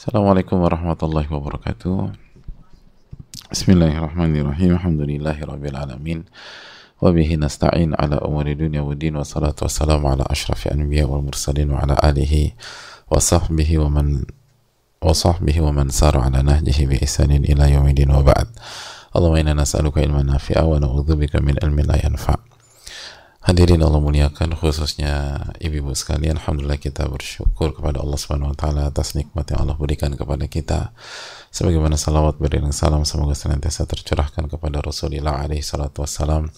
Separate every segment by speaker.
Speaker 1: Assalamualaikum warahmatullahi wabarakatuh. Bismillahirrahmanirrahim. Alhamdulillahi rabbil alamin. Wabihi nasta'in ala umuri dunia wa din wa salatu wassalamu ala ashrafi anbiya wal mursalin wa ala alihi wa sahbihi wa man wa sahbihi wa man sara ala nahjihi bi isanin ila yaumidin wa ba'd. Allahumma inna nas'aluka ilman nafi'a wa na'udzubika min ilmin la yanfa'. Hadirin Allah muliakan khususnya ibu-ibu sekalian Alhamdulillah kita bersyukur kepada Allah Subhanahu wa taala atas nikmat yang Allah berikan kepada kita sebagaimana salawat beriring salam semoga senantiasa tercurahkan kepada Rasulullah alaihi salatu wassalam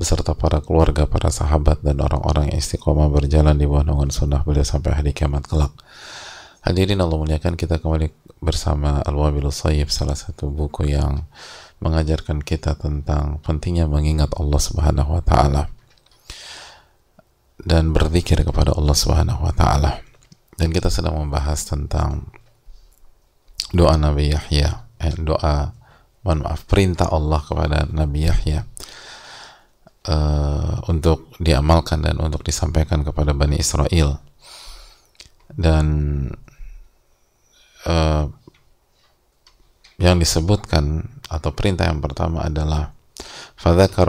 Speaker 1: beserta para keluarga, para sahabat dan orang-orang yang istiqomah berjalan di bawah naungan sunnah beliau sampai hari kiamat kelak. Hadirin Allah muliakan kita kembali bersama Al-Wabilus Sayyib salah satu buku yang mengajarkan kita tentang pentingnya mengingat Allah Subhanahu wa taala dan berzikir kepada Allah Subhanahu wa taala. Dan kita sedang membahas tentang doa Nabi Yahya, eh, doa mohon maaf perintah Allah kepada Nabi Yahya uh, untuk diamalkan dan untuk disampaikan kepada Bani Israel. Dan uh, yang disebutkan atau perintah yang pertama adalah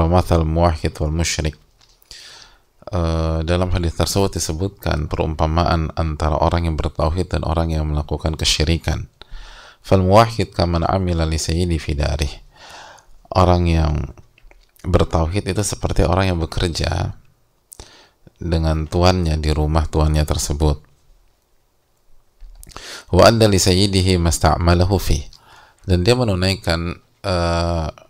Speaker 1: mathal muwahhid wal musyrik Uh, dalam hadis tersebut disebutkan perumpamaan antara orang yang bertauhid dan orang yang melakukan kesyirikan. Fal muwahhid kaman amila li sayyidi. Orang yang bertauhid itu seperti orang yang bekerja dengan tuannya di rumah tuannya tersebut. Wa adda li sayyidihi masta'malahu fi. Dan dia menunaikan uh,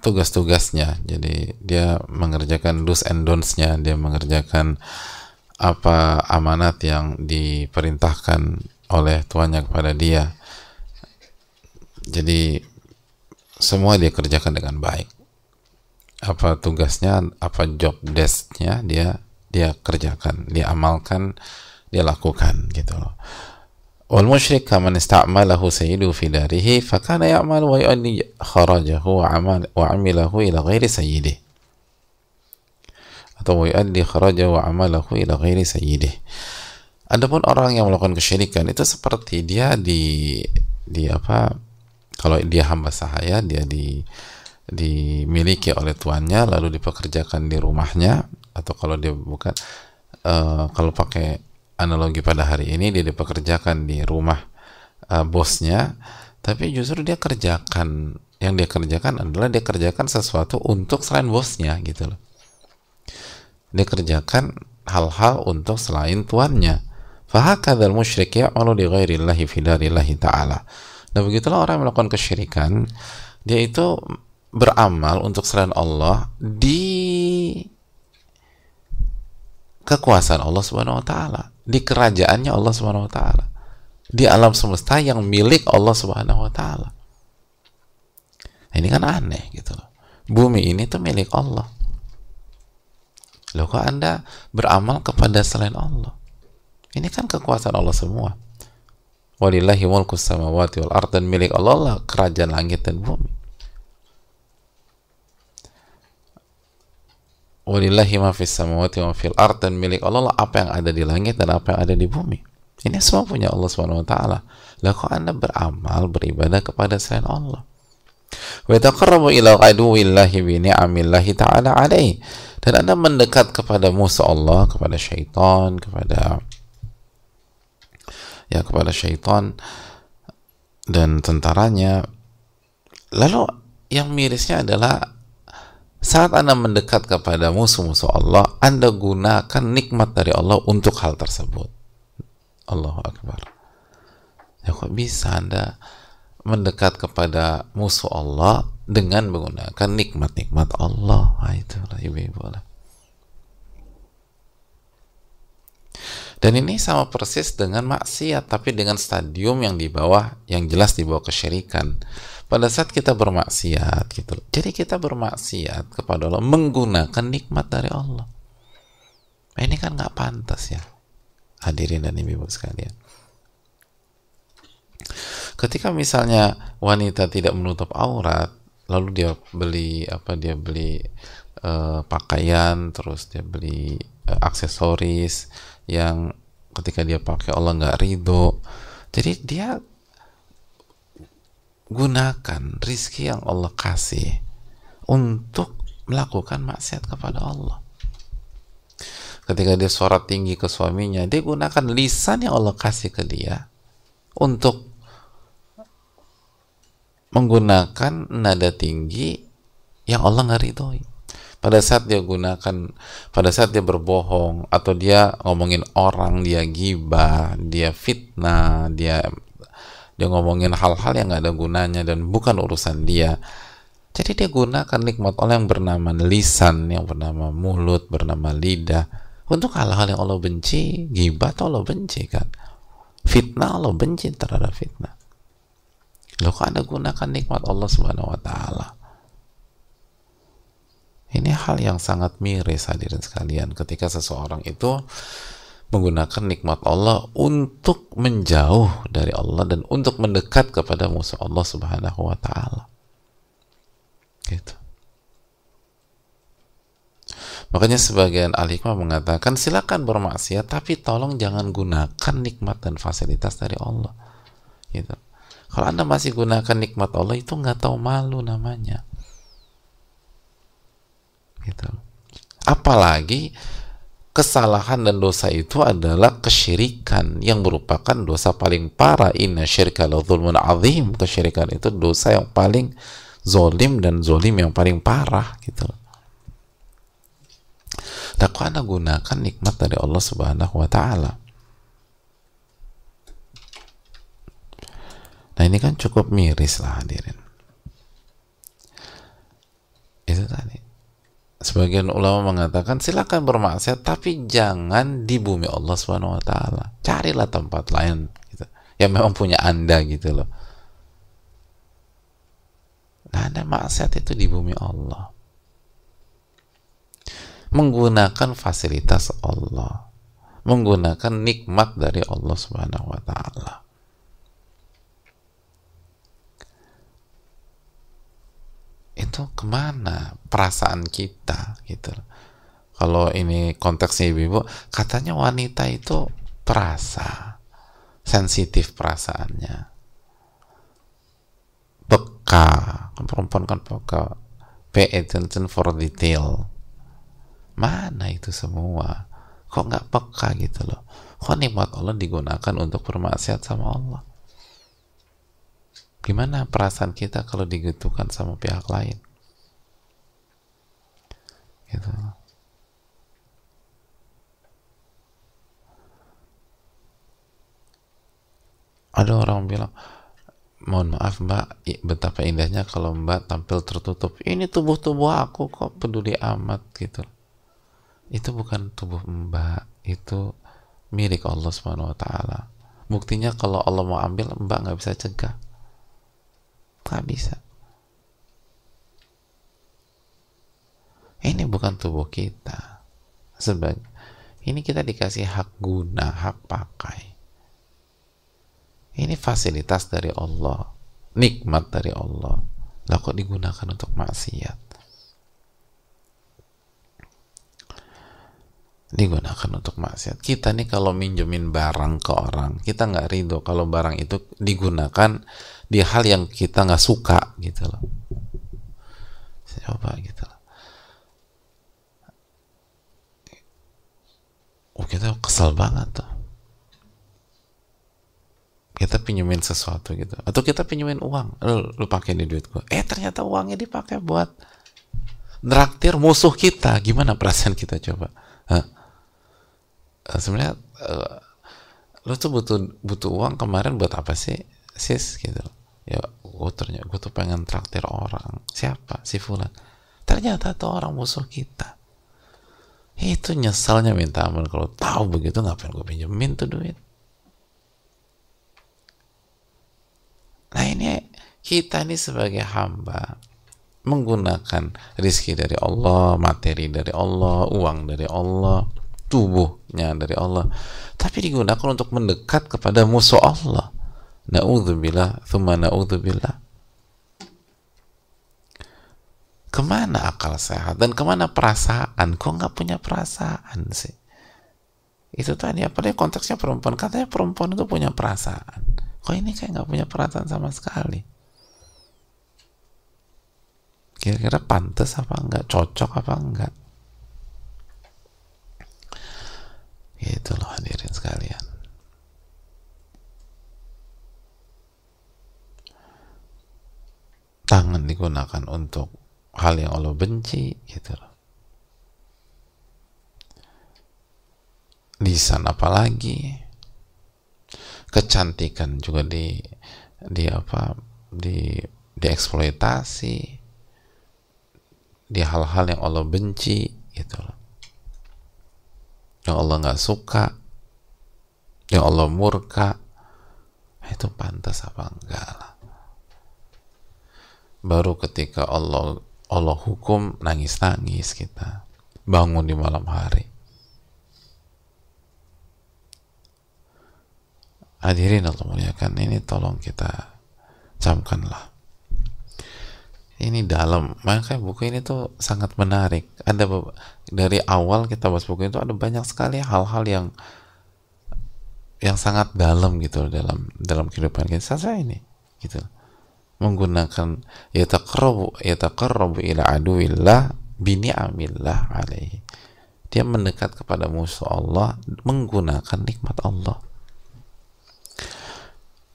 Speaker 1: tugas-tugasnya. Jadi dia mengerjakan do's and don'ts-nya. Dia mengerjakan apa amanat yang diperintahkan oleh tuannya kepada dia. Jadi semua dia kerjakan dengan baik. Apa tugasnya apa job desk-nya dia dia kerjakan dia amalkan dia lakukan gitu loh wal musyrik kaman ista'malahu sayyidu fi darihi fakana ya'mal wa yu'addi kharajahu wa amal wa amilahu ila ghairi sayyidih atau wa yu'addi kharajahu wa amalahu ila ghairi Adapun orang yang melakukan kesyirikan itu seperti dia di di apa kalau dia hamba sahaya dia di dimiliki oleh tuannya lalu dipekerjakan di rumahnya atau kalau dia bukan uh, kalau pakai analogi pada hari ini dia dipekerjakan di rumah uh, bosnya tapi justru dia kerjakan yang dia kerjakan adalah dia kerjakan sesuatu untuk selain bosnya gitu loh. Dia kerjakan hal-hal untuk selain tuannya. Fahakadzal musyrik ya'malu li ghairillahi fi darillahi ta'ala. Dan begitulah orang yang melakukan kesyirikan dia itu beramal untuk selain Allah di kekuasaan Allah Subhanahu wa taala di kerajaannya Allah Subhanahu wa taala. Di alam semesta yang milik Allah Subhanahu wa taala. Ini kan aneh gitu loh. Bumi ini tuh milik Allah. Loh kok anda beramal kepada selain Allah? Ini kan kekuasaan Allah semua. Walillahi mulku samawati wal ard dan milik Allah lah kerajaan langit dan bumi walillahi ma fis samawati wa fil ard dan milik Allah lah apa yang ada di langit dan apa yang ada di bumi. Ini semua punya Allah Subhanahu wa taala. Lah kok Anda beramal beribadah kepada selain Allah? Wa taqarrabu ila aduwillahi bi ni'amillahi ta'ala alaih. Dan Anda mendekat kepada musuh Allah, kepada syaitan, kepada ya kepada syaitan dan tentaranya. Lalu yang mirisnya adalah saat Anda mendekat kepada musuh-musuh Allah, Anda gunakan nikmat dari Allah untuk hal tersebut. Allahu Akbar. Ya kok bisa Anda mendekat kepada musuh Allah dengan menggunakan nikmat-nikmat Allah? Nah, itulah ibu-ibu lah. Dan ini sama persis dengan maksiat, tapi dengan stadium yang di bawah, yang jelas di bawah kesyirikan pada saat kita bermaksiat gitu jadi kita bermaksiat kepada Allah menggunakan nikmat dari Allah. Nah, ini kan nggak pantas ya. Hadirin dan ibu sekalian. Ketika misalnya wanita tidak menutup aurat lalu dia beli apa dia beli uh, pakaian terus dia beli uh, aksesoris yang ketika dia pakai Allah nggak ridho. Jadi dia gunakan rizki yang Allah kasih untuk melakukan maksiat kepada Allah. Ketika dia suara tinggi ke suaminya, dia gunakan lisan yang Allah kasih ke dia untuk menggunakan nada tinggi yang Allah nggak ridhoi. Pada saat dia gunakan, pada saat dia berbohong atau dia ngomongin orang, dia gibah, dia fitnah, dia dia ngomongin hal-hal yang nggak ada gunanya dan bukan urusan dia. Jadi dia gunakan nikmat Allah yang bernama lisan yang bernama mulut bernama lidah. Untuk hal-hal yang Allah benci gibah Allah benci kan? Fitnah Allah benci terhadap fitnah. Lo kok anda gunakan nikmat Allah subhanahu wa ta'ala? Ini hal yang sangat miris hadirin sekalian. Ketika seseorang itu menggunakan nikmat Allah untuk menjauh dari Allah dan untuk mendekat kepada musuh Allah Subhanahu wa taala. Gitu. Makanya sebagian ahli hikmah mengatakan silakan bermaksiat tapi tolong jangan gunakan nikmat dan fasilitas dari Allah. Gitu. Kalau Anda masih gunakan nikmat Allah itu nggak tahu malu namanya. Gitu. Apalagi kesalahan dan dosa itu adalah kesyirikan yang merupakan dosa paling parah. Inna syirka la zulmun azim. Kesyirikan itu dosa yang paling zolim dan zolim yang paling parah gitu. Dakwah anda gunakan nikmat dari Allah subhanahu wa ta'ala. Nah ini kan cukup miris lah hadirin. Itu tadi sebagian ulama mengatakan silakan bermaksiat tapi jangan di bumi Allah Subhanahu wa taala. Carilah tempat lain gitu. Yang memang punya Anda gitu loh. Nah, ada maksiat itu di bumi Allah. Menggunakan fasilitas Allah. Menggunakan nikmat dari Allah Subhanahu wa taala. Itu ke mana perasaan kita gitu. Kalau ini konteksnya ibu-ibu katanya wanita itu perasa sensitif perasaannya. Peka kan perempuan kan peka pay attention for detail. Mana itu semua? Kok nggak peka gitu loh? Kok nikmat Allah digunakan untuk bermaksiat sama Allah Gimana perasaan kita kalau digitukan sama pihak lain? Gitu. Ada orang bilang, mohon maaf mbak, betapa indahnya kalau mbak tampil tertutup. Ini tubuh-tubuh aku kok peduli amat gitu. Itu bukan tubuh mbak, itu milik Allah Subhanahu Wa Taala. Buktinya kalau Allah mau ambil, mbak nggak bisa cegah Gak bisa. Ini bukan tubuh kita. Sebagai ini kita dikasih hak guna, hak pakai. Ini fasilitas dari Allah, nikmat dari Allah. Lah kok digunakan untuk maksiat? Digunakan untuk maksiat. Kita nih kalau minjemin barang ke orang, kita nggak ridho kalau barang itu digunakan di hal yang kita nggak suka gitu loh. Coba gitu loh. Oh kita kesel banget tuh. Kita pinjemin sesuatu gitu. Atau kita pinjemin uang. Lu, lu pakai ini duit gua. Eh ternyata uangnya dipakai buat nraktir musuh kita. Gimana perasaan kita coba? Hah? Eh, sebenarnya uh, lo tuh butuh butuh uang kemarin buat apa sih sis? Gitu. Ya gue ternyata gue tuh pengen traktir orang. Siapa? Si fulan. Ternyata tuh orang musuh kita. Itu nyesalnya minta ampun. Kalau tahu begitu ngapain gue pinjemin tuh duit? Nah ini kita ini sebagai hamba menggunakan rizki dari Allah materi dari Allah uang dari Allah tubuhnya dari Allah. Tapi digunakan untuk mendekat kepada musuh Allah. Na'udzubillah thumma na'udzubillah ke mana akal sehat dan ke mana perasaan? Kok nggak punya perasaan sih? Itu tadi apalagi konteksnya perempuan. Katanya perempuan itu punya perasaan. Kok ini kayak nggak punya perasaan sama sekali? Kira-kira pantas apa enggak cocok apa enggak itu loh hadirin sekalian. Tangan digunakan untuk hal yang Allah benci gitu loh. Lisan apalagi. Kecantikan juga di di apa di dieksploitasi. Di hal-hal yang Allah benci gitu loh yang Allah nggak suka. Yang Allah murka. Itu pantas apa enggak lah. Baru ketika Allah Allah hukum nangis-nangis kita. Bangun di malam hari. Hadirin Allah muliakan ini tolong kita camkanlah ini dalam. Makanya buku ini tuh sangat menarik. Ada dari awal kita bahas buku itu ada banyak sekali hal-hal yang yang sangat dalam gitu dalam dalam kehidupan kita. Saya ini gitu menggunakan yataqarrabu yataqarrabu ila aduillah bini'amillah alaihi. Dia mendekat kepada musuh Allah menggunakan nikmat Allah.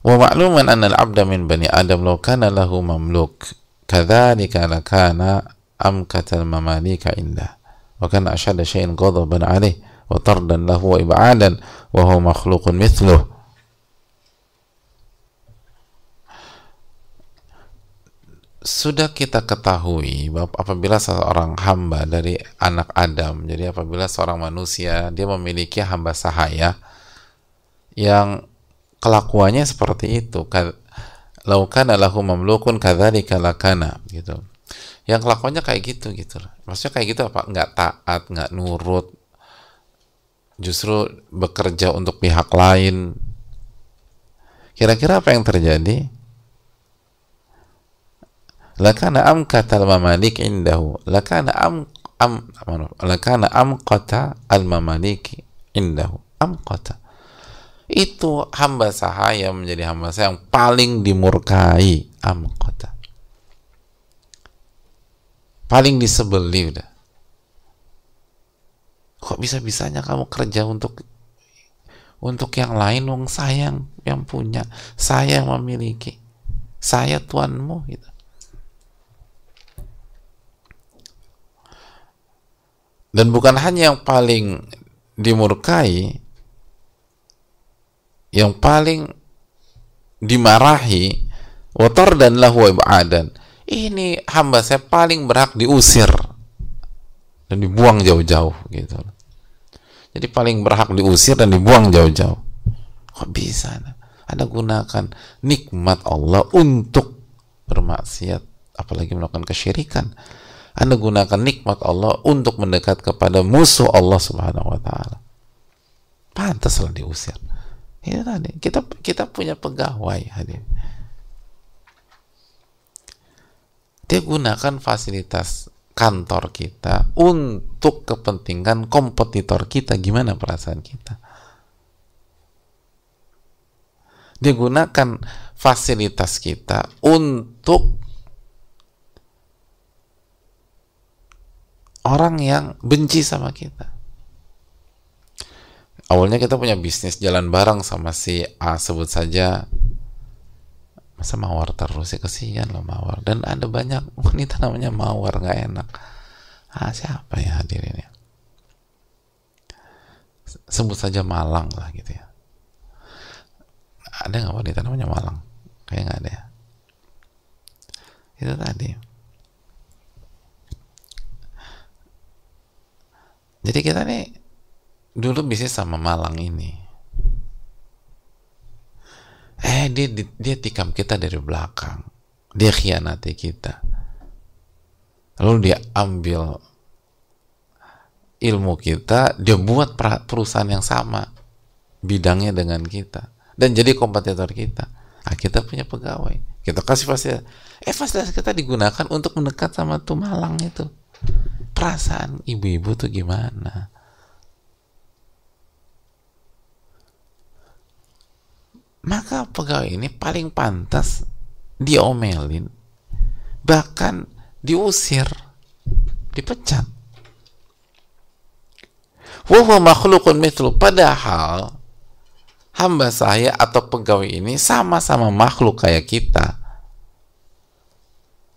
Speaker 1: Wa ma'luman anna al-'abda min bani adam law kana lahu mamluk kadhalika lakana amkatal mamalika inda wa kana ashadda syai'in ghadaban alaih wa tardan lahu wa ib'adan wa huwa makhluqun mithluh. Sudah kita ketahui bahwa apabila seorang hamba dari anak Adam jadi apabila seorang manusia dia memiliki hamba sahaya yang kelakuannya seperti itu laukan lahu mamlukun kadzalika lakana gitu. Yang kelakuannya kayak gitu gitu maksudnya kayak gitu apa? Nggak taat nggak nurut justru bekerja untuk pihak lain. Kira-kira apa yang terjadi? Lakana amkatal mamalik indahu lakana am am lakana amqata al mamalik indahu amqata itu hamba sahaya menjadi hamba saya yang paling dimurkai. Amkota paling disebeli udah. Kok bisa-bisanya kamu kerja untuk untuk yang lain wong sayang yang punya saya yang memiliki saya tuanmu gitu. Dan bukan hanya yang paling dimurkai yang paling dimarahi watar dan lahu ibadan. Ini hamba saya paling berhak diusir dan dibuang jauh-jauh gitu. Jadi paling berhak diusir dan dibuang jauh-jauh. Kok bisa? Anda gunakan nikmat Allah untuk bermaksiat apalagi melakukan kesyirikan. Anda gunakan nikmat Allah untuk mendekat kepada musuh Allah subhanahu wa ta'ala. Pantaslah diusir itu tadi kita kita punya pegawai hadir dia gunakan fasilitas kantor kita untuk kepentingan kompetitor kita. Gimana perasaan kita? Dia gunakan fasilitas kita untuk orang yang benci sama kita awalnya kita punya bisnis jalan bareng sama si A sebut saja. Masa mawar terus ya? Kesian loh mawar. Dan ada banyak wanita namanya mawar nggak enak. Ah siapa ya hadirin ya sebut saja Malang lah gitu ya. Ada nggak wanita namanya Malang? Kayak nggak ada ya? Itu tadi. Jadi kita nih dulu bisnis sama Malang ini. Eh dia dia tikam kita dari belakang. Dia khianati kita. Lalu dia ambil ilmu kita dia buat perusahaan yang sama bidangnya dengan kita dan jadi kompetitor kita. Nah, kita punya pegawai. Kita kasih fasilitas. Eh fasilitas kita digunakan untuk mendekat sama tuh Malang itu. Perasaan ibu-ibu tuh gimana maka pegawai ini paling pantas diomelin bahkan diusir dipecat. Wahuwa makhlukun mitlu padahal hamba saya atau pegawai ini sama-sama makhluk kayak kita.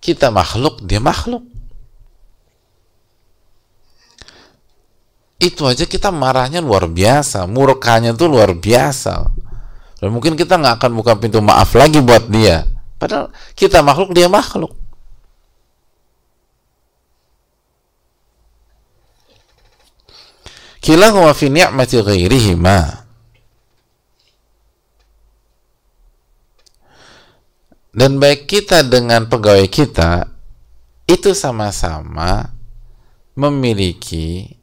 Speaker 1: Kita makhluk dia makhluk. Itu aja kita marahnya luar biasa murkanya tuh luar biasa dan mungkin kita nggak akan buka pintu maaf lagi buat dia. Padahal kita makhluk dia makhluk. Kilahuma fi ni'mati ghairihima. Dan baik kita dengan pegawai kita itu sama-sama memiliki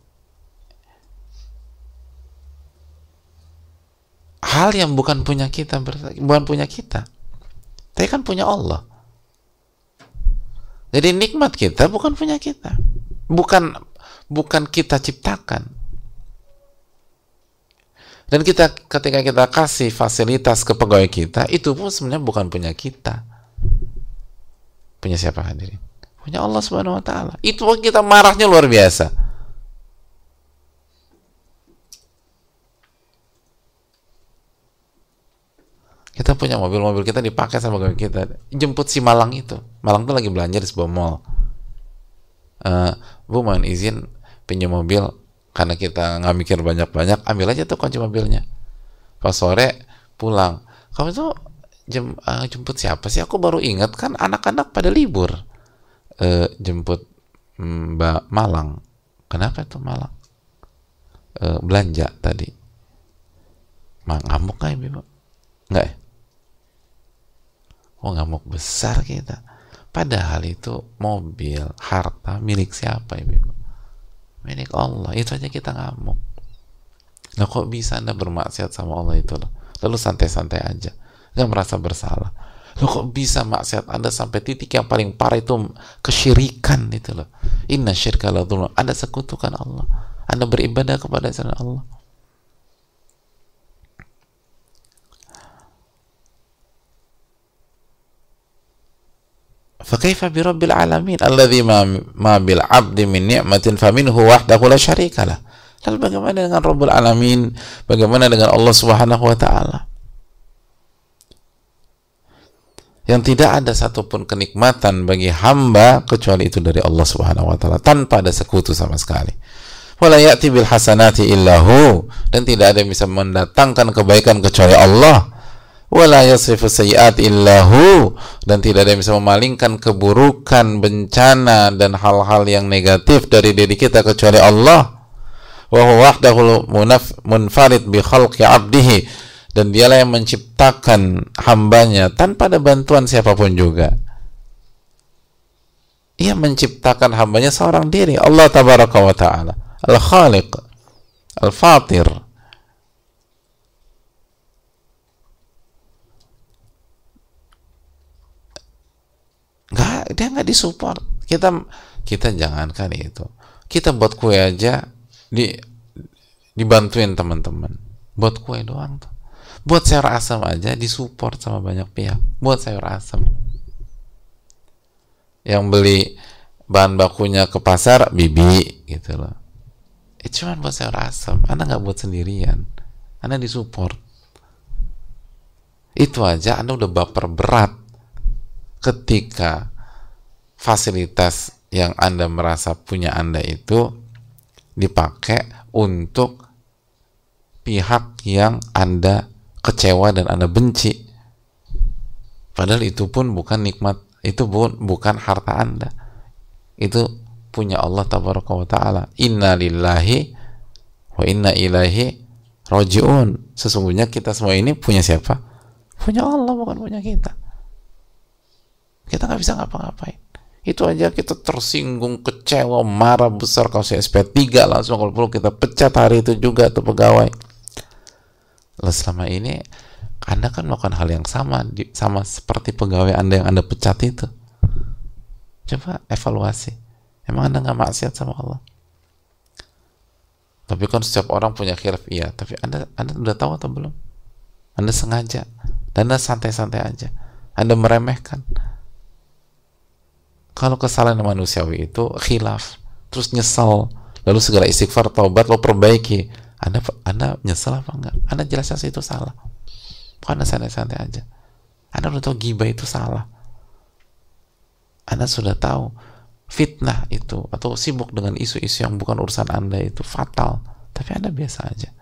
Speaker 1: hal yang bukan punya kita bukan punya kita. Tapi kan punya Allah. Jadi nikmat kita bukan punya kita. Bukan bukan kita ciptakan. Dan kita ketika kita kasih fasilitas ke pegawai kita itu pun sebenarnya bukan punya kita. Punya siapa hadirin? Punya Allah subhanahu wa ta'ala. Itu kita marahnya luar biasa kita punya mobil mobil kita dipakai sama pegawai kita. Jemput si Malang itu. Malang tuh lagi belanja di sebuah mall. Uh, bu mohon izin pinjam mobil karena kita nggak mikir banyak banyak ambil aja tuh kunci mobilnya. Pas sore pulang. Kamu tuh jem, uh, jemput siapa sih? Aku baru ingat kan anak-anak pada libur. Uh, jemput mm, Mbak Malang. Kenapa itu Malang? Uh, belanja tadi. Ngamuk nggak ibu nggak ya oh ngamuk besar kita. Padahal itu mobil harta milik siapa ibu milik Allah. Itu aja kita ngamuk. Nah kok bisa anda bermaksiat sama Allah itu loh? Lalu santai-santai aja. Nggak merasa bersalah. Loh kok bisa maksiat Anda sampai titik yang paling parah itu kesyirikan itu loh. Inna syirka la Anda sekutukan Allah. Anda beribadah kepada selain Allah. فكيف برب العالمين الذي ما ما بالعبد من نعمة فمنه وحده لا شريك له lalu bagaimana dengan Rabbul Alamin bagaimana dengan Allah Subhanahu wa taala yang tidak ada satupun kenikmatan bagi hamba kecuali itu dari Allah Subhanahu wa taala tanpa ada sekutu sama sekali wala ya'ti bil hasanati illahu dan tidak ada yang bisa mendatangkan kebaikan kecuali Allah wala yasrifu sayyi'at illahu. Dan tidak ada yang bisa memalingkan keburukan, bencana dan hal-hal yang negatif dari diri kita kecuali Allah. Wa huwa munfarid bi khalqi 'abdihi. Dan dialah yang menciptakan hambanya tanpa ada bantuan siapa pun juga. Ia menciptakan hambanya seorang diri, Allah tabaraka wa ta'ala, Al-Khaliq, Al-Fatir, nggak dia nggak disupport. Kita kita jangankan itu. Kita buat kue aja di dibantuin teman-teman. Buat kue doang tuh. Buat sayur asam aja disupport sama banyak pihak. Buat sayur asam. Yang beli bahan bakunya ke pasar bibi gitu loh. Eh, cuma buat sayur asam. Anda nggak buat sendirian. Anda disupport. Itu aja anda udah baper berat ketika fasilitas yang Anda merasa punya Anda itu dipakai untuk pihak yang Anda kecewa dan Anda benci. Padahal itu pun bukan nikmat, itu pun bukan harta Anda. Itu punya Allah tabaraka wa taala. Inna lillahi wa inna ilaihi rojiun. Sesungguhnya kita semua ini punya siapa? Punya Allah bukan punya kita kita nggak bisa ngapa-ngapain. Itu aja kita tersinggung, kecewa, marah besar kalau saya SP3 langsung kalau perlu kita pecat hari itu juga tuh pegawai. Lalu selama ini Anda kan melakukan hal yang sama sama seperti pegawai Anda yang Anda pecat itu. Coba evaluasi. Emang Anda nggak maksiat sama Allah? Tapi kan setiap orang punya khilaf iya. Tapi Anda Anda udah tahu atau belum? Anda sengaja. Dan anda santai-santai aja. Anda meremehkan kalau kesalahan manusiawi itu khilaf terus nyesal. Lalu segera istighfar taubat lo perbaiki. Anda anda nyesal apa enggak? Anda jelasnya itu salah. Bukan anda santai-santai aja. Anda udah tahu gibah itu salah. Anda sudah tahu fitnah itu atau sibuk dengan isu-isu yang bukan urusan anda itu fatal. Tapi anda biasa aja.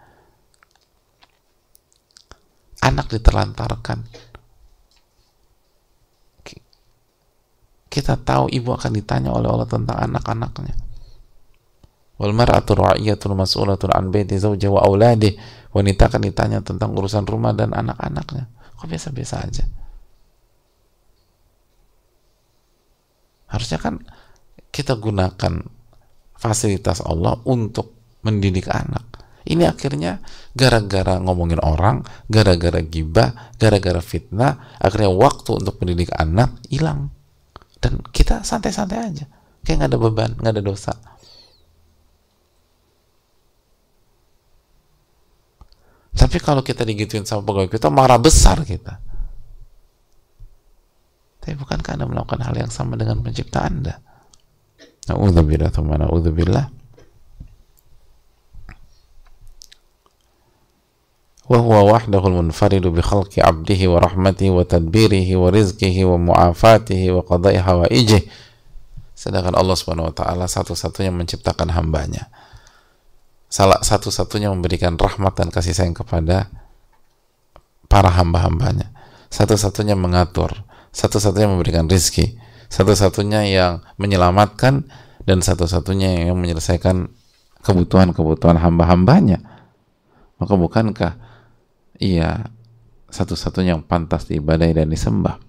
Speaker 1: Anak diterlantarkan kita tahu ibu akan ditanya oleh Allah tentang anak-anaknya. Wal mar'atu ra'iyatun mas'ulatun an baiti zawjiha wa auladi wanita akan ditanya tentang urusan rumah dan anak-anaknya. Kok biasa-biasa aja? Harusnya kan kita gunakan fasilitas Allah untuk mendidik anak. Ini akhirnya gara-gara ngomongin orang, gara-gara gibah, gara-gara fitnah, akhirnya waktu untuk mendidik anak hilang. Dan kita santai-santai aja. Kayak nggak ada beban, nggak ada dosa. Tapi kalau kita digituin sama pegawai kita, marah besar kita. Tapi bukankah Anda melakukan hal yang sama dengan pencipta Anda? Na'udzubillah, na'udzubillah. وهو وحده المنفرد بخلق عبده ورحمته وتدبيره ورزقه ومعافاته وقضاء حوائجه sedangkan Allah Subhanahu wa taala satu-satunya menciptakan hambanya salah satu-satunya memberikan rahmat dan kasih sayang kepada para hamba-hambanya satu-satunya mengatur satu-satunya memberikan rizki satu-satunya yang menyelamatkan dan satu-satunya yang menyelesaikan kebutuhan-kebutuhan hamba-hambanya maka bukankah ia satu-satunya yang pantas diibadai dan disembah.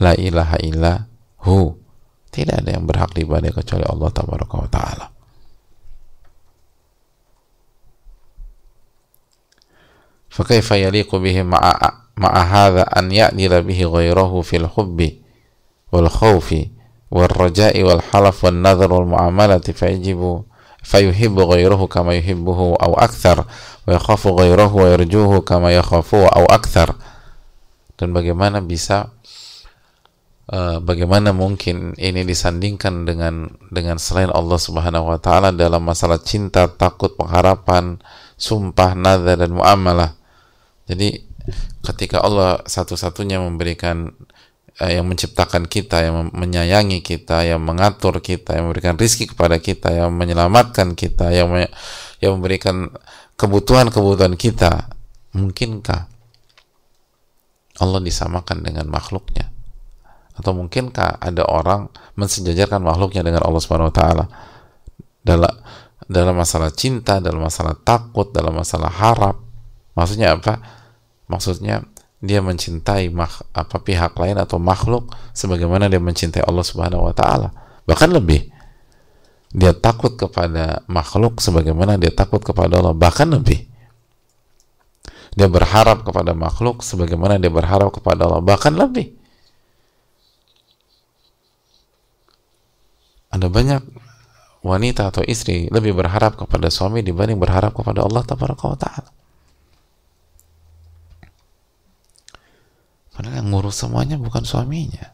Speaker 1: La ilaha illa hu. Tidak ada yang berhak diibadai kecuali Allah tabaraka wa taala. فكيف يليق به مع مع هذا أن يعدل به غيره في الحب والخوف والرجاء والحلف والنذر والمعاملة فيجب fayuhibbu ghayruhu kama yuhibbuhu aw akthar wa yakhafu ghayruhu wa yarjuhu kama yakhafu aw akthar dan bagaimana bisa uh, bagaimana mungkin ini disandingkan dengan dengan selain Allah Subhanahu wa taala dalam masalah cinta, takut, pengharapan, sumpah, nazar dan muamalah. Jadi ketika Allah satu-satunya memberikan yang menciptakan kita, yang menyayangi kita, yang mengatur kita, yang memberikan rizki kepada kita, yang menyelamatkan kita, yang me yang memberikan kebutuhan-kebutuhan kita, mungkinkah Allah disamakan dengan makhluknya? Atau mungkinkah ada orang mensejajarkan makhluknya dengan Allah Subhanahu wa taala? Dalam dalam masalah cinta, dalam masalah takut, dalam masalah harap. Maksudnya apa? Maksudnya dia mencintai mak, apa pihak lain atau makhluk sebagaimana dia mencintai Allah Subhanahu wa taala. Bahkan lebih. Dia takut kepada makhluk sebagaimana dia takut kepada Allah, bahkan lebih. Dia berharap kepada makhluk sebagaimana dia berharap kepada Allah, bahkan lebih. Ada banyak wanita atau istri lebih berharap kepada suami dibanding berharap kepada Allah Taala. Padahal yang ngurus semuanya bukan suaminya.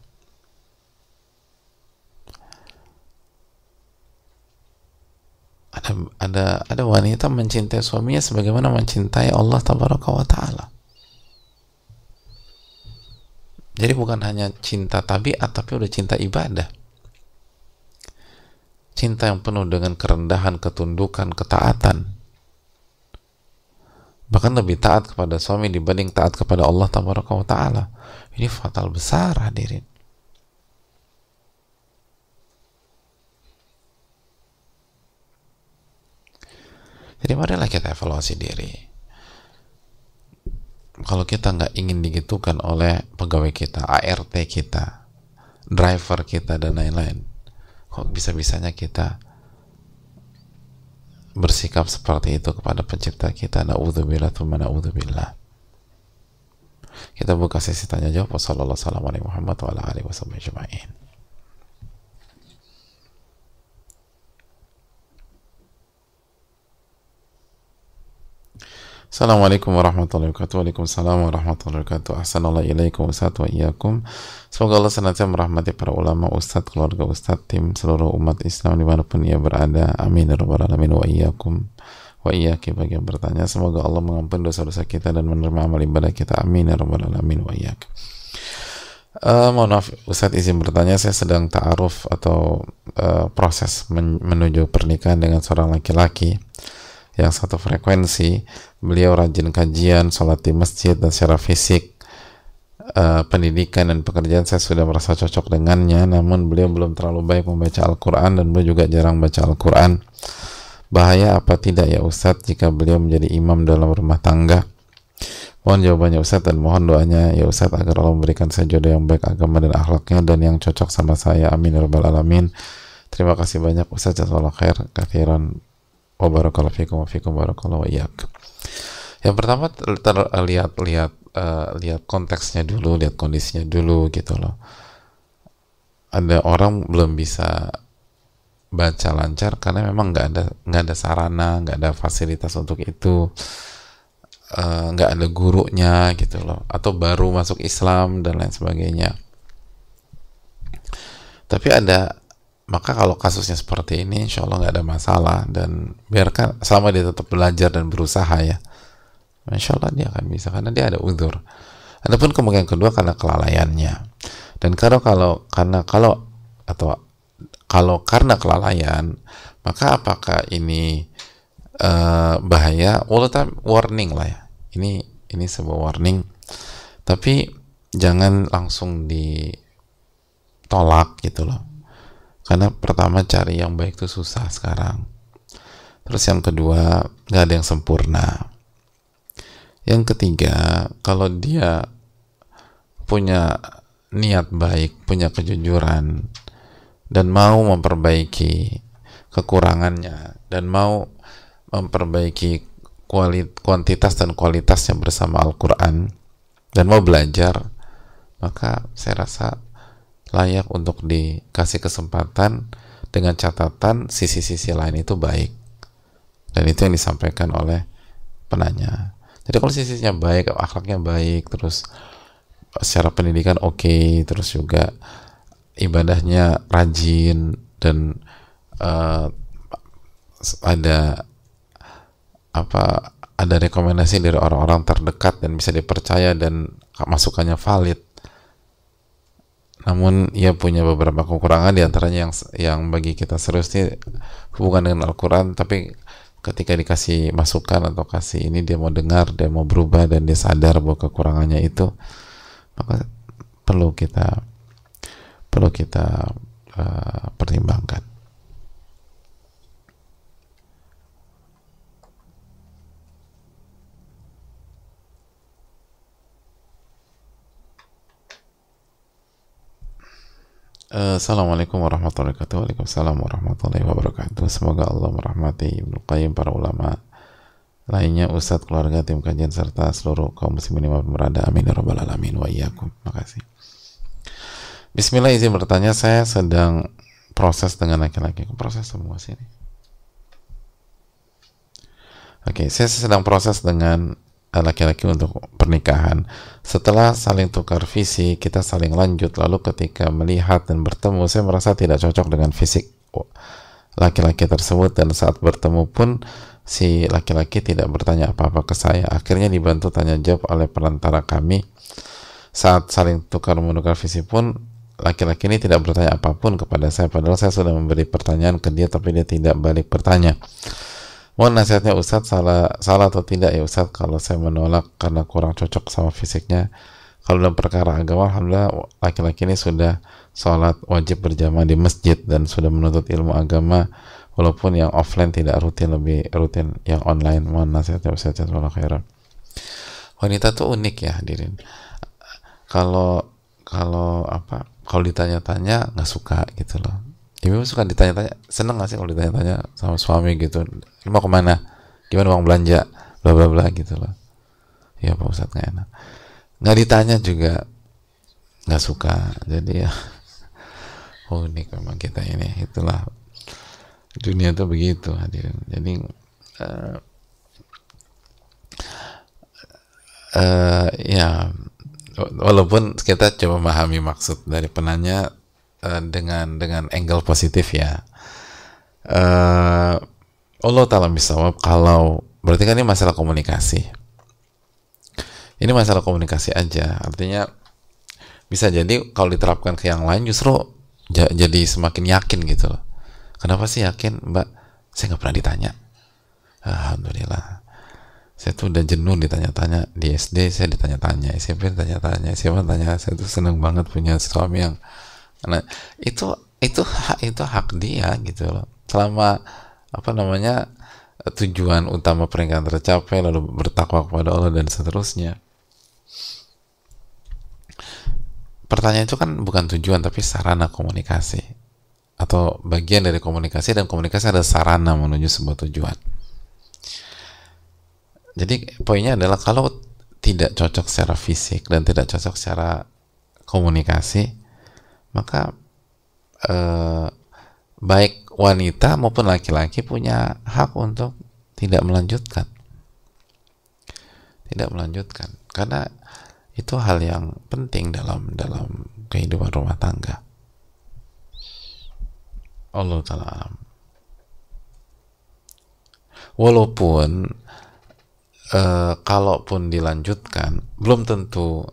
Speaker 1: Ada ada ada wanita mencintai suaminya sebagaimana mencintai Allah tabaraka wa taala. Jadi bukan hanya cinta tabiat tapi udah cinta ibadah. Cinta yang penuh dengan kerendahan, ketundukan, ketaatan bahkan lebih taat kepada suami dibanding taat kepada Allah taala ini fatal besar hadirin. Jadi marilah kita evaluasi diri. Kalau kita nggak ingin digitukan oleh pegawai kita, ART kita, driver kita dan lain-lain, kok bisa-bisanya kita bersikap seperti itu kepada pencipta kita? Na'udzubillah, thumma na'udzubillah. Kita buka sesi tanya jawab. Wassalamualaikum warahmatullahi wabarakatuh. Assalamualaikum warahmatullahi wabarakatuh. Waalaikumsalam warahmatullahi wabarakatuh. Assalamualaikum Ustaz wa iyyakum. Semoga Allah senantiasa merahmati para ulama, ustaz, keluarga ustaz, tim seluruh umat Islam di mana pun ia berada. Amin ya alamin wa iyyakum. Wa iyyaki bagi yang bertanya. Semoga Allah mengampuni dosa-dosa kita dan menerima amal ibadah kita. Amin ya alamin wa iyyakum. Uh, mohon maaf, Ustadz izin bertanya, saya sedang ta'aruf atau uh, proses men menuju pernikahan dengan seorang laki-laki yang satu frekuensi beliau rajin kajian sholat di masjid dan secara fisik uh, pendidikan dan pekerjaan saya sudah merasa cocok dengannya. Namun beliau belum terlalu baik membaca Al-Quran dan beliau juga jarang baca Al-Quran. Bahaya apa tidak ya Ustadz jika beliau menjadi imam dalam rumah tangga? Mohon jawabannya Ustadz dan mohon doanya ya Ustadz agar Allah memberikan saya jodoh yang baik agama dan akhlaknya dan yang cocok sama saya. Amin ya rabbal alamin. Terima kasih banyak Ustadz. Jazakallah khair kathiran wa barakallahu fikum wa fikum barakallahu wa Yang pertama lihat lihat uh, lihat konteksnya dulu, lihat kondisinya dulu gitu loh. Ada orang belum bisa baca lancar karena memang nggak ada nggak ada sarana, nggak ada fasilitas untuk itu, eh, nggak uh, ada gurunya gitu loh, atau baru masuk Islam dan lain sebagainya. Tapi ada maka kalau kasusnya seperti ini insya Allah nggak ada masalah. Dan biarkan selama dia tetap belajar dan berusaha ya insya Allah dia akan bisa karena dia ada uzur. Adapun kemungkinan kedua karena kelalaiannya. Dan kalau kalau karena kalau atau kalau karena kelalaian maka apakah ini uh, bahaya? All time warning lah ya. Ini ini sebuah warning. Tapi jangan langsung ditolak gitu loh karena pertama cari yang baik itu susah sekarang. Terus yang kedua nggak ada yang sempurna. Yang ketiga kalau dia punya niat baik punya kejujuran dan mau memperbaiki kekurangannya dan mau memperbaiki kualit, kuantitas dan kualitasnya bersama Al-Quran dan mau belajar maka saya rasa layak untuk dikasih kesempatan dengan catatan sisi-sisi lain itu baik. Dan itu yang disampaikan oleh penanya. Jadi kalau sisinya baik akhlaknya baik terus secara pendidikan oke okay, terus juga ibadahnya rajin dan uh, ada apa ada rekomendasi dari orang-orang terdekat dan bisa dipercaya dan masukannya valid namun ia punya beberapa kekurangan di antaranya yang yang bagi kita serius ini hubungan dengan Al-Quran. Tapi ketika dikasih masukan atau kasih ini dia mau dengar dia mau berubah dan dia sadar bahwa kekurangannya itu maka perlu kita perlu kita uh, pertimbangkan Eh, Assalamualaikum warahmatullahi wabarakatuh. Waalaikumsalam warahmatullahi wabarakatuh. Semoga Allah merahmati Ibnu Qayyim para ulama lainnya Ustadz, keluarga, tim kajian serta seluruh kaum muslimin yang berada. Amin ya rabbal alamin. Wa iyyakum. Makasih. Bismillah izin bertanya saya sedang proses dengan laki-laki. Proses semua sini. Oke, saya sedang proses dengan laki-laki untuk pernikahan. Setelah saling tukar visi, kita saling lanjut. Lalu ketika melihat dan bertemu, saya merasa tidak cocok dengan fisik laki-laki tersebut dan saat bertemu pun si laki-laki tidak bertanya apa-apa ke saya. Akhirnya dibantu tanya jawab oleh perantara kami. Saat saling tukar menukar visi pun laki-laki ini tidak bertanya apa pun kepada saya padahal saya sudah memberi pertanyaan ke dia tapi dia tidak balik bertanya. Mohon nasihatnya Ustadz salah salah atau tidak ya Ustadz kalau saya menolak karena kurang cocok sama fisiknya. Kalau dalam perkara agama, alhamdulillah laki-laki ini sudah sholat wajib berjamaah di masjid dan sudah menuntut ilmu agama walaupun yang offline tidak rutin lebih rutin yang online. Mohon nasihatnya Ustadz Jazakallah khairan. Wanita tuh unik ya hadirin. Kalau kalau apa kalau ditanya-tanya nggak suka gitu loh ibu suka ditanya-tanya seneng gak sih kalau ditanya-tanya sama suami gitu mau ke mana? Gimana uang belanja? Bla bla bla gitu loh. Ya pak ustadz nggak enak. Nggak ditanya juga. Nggak suka. Jadi ya unik memang kita ini. Itulah. Dunia tuh begitu hadirin. Jadi uh, uh, ya walaupun kita coba memahami maksud dari penanya uh, dengan dengan angle positif ya. Uh, Allah taala misal kalau berarti kan ini masalah komunikasi. Ini masalah komunikasi aja. Artinya bisa jadi kalau diterapkan ke yang lain justru jadi semakin yakin gitu loh. Kenapa sih yakin? Mbak saya nggak pernah ditanya. Alhamdulillah. Saya tuh udah jenuh ditanya-tanya. Di SD saya ditanya-tanya SMP ditanya-tanya siapa tanya saya tuh seneng banget punya suami yang nah itu itu hak itu hak dia gitu loh. Selama apa namanya tujuan utama pernikahan tercapai lalu bertakwa kepada Allah dan seterusnya. Pertanyaan itu kan bukan tujuan tapi sarana komunikasi. Atau bagian dari komunikasi dan komunikasi ada sarana menuju sebuah tujuan. Jadi poinnya adalah kalau tidak cocok secara fisik dan tidak cocok secara komunikasi, maka eh, baik wanita maupun laki-laki punya hak untuk tidak melanjutkan. Tidak melanjutkan karena itu hal yang penting dalam dalam kehidupan rumah tangga. Allah taala Walaupun uh, kalaupun dilanjutkan belum tentu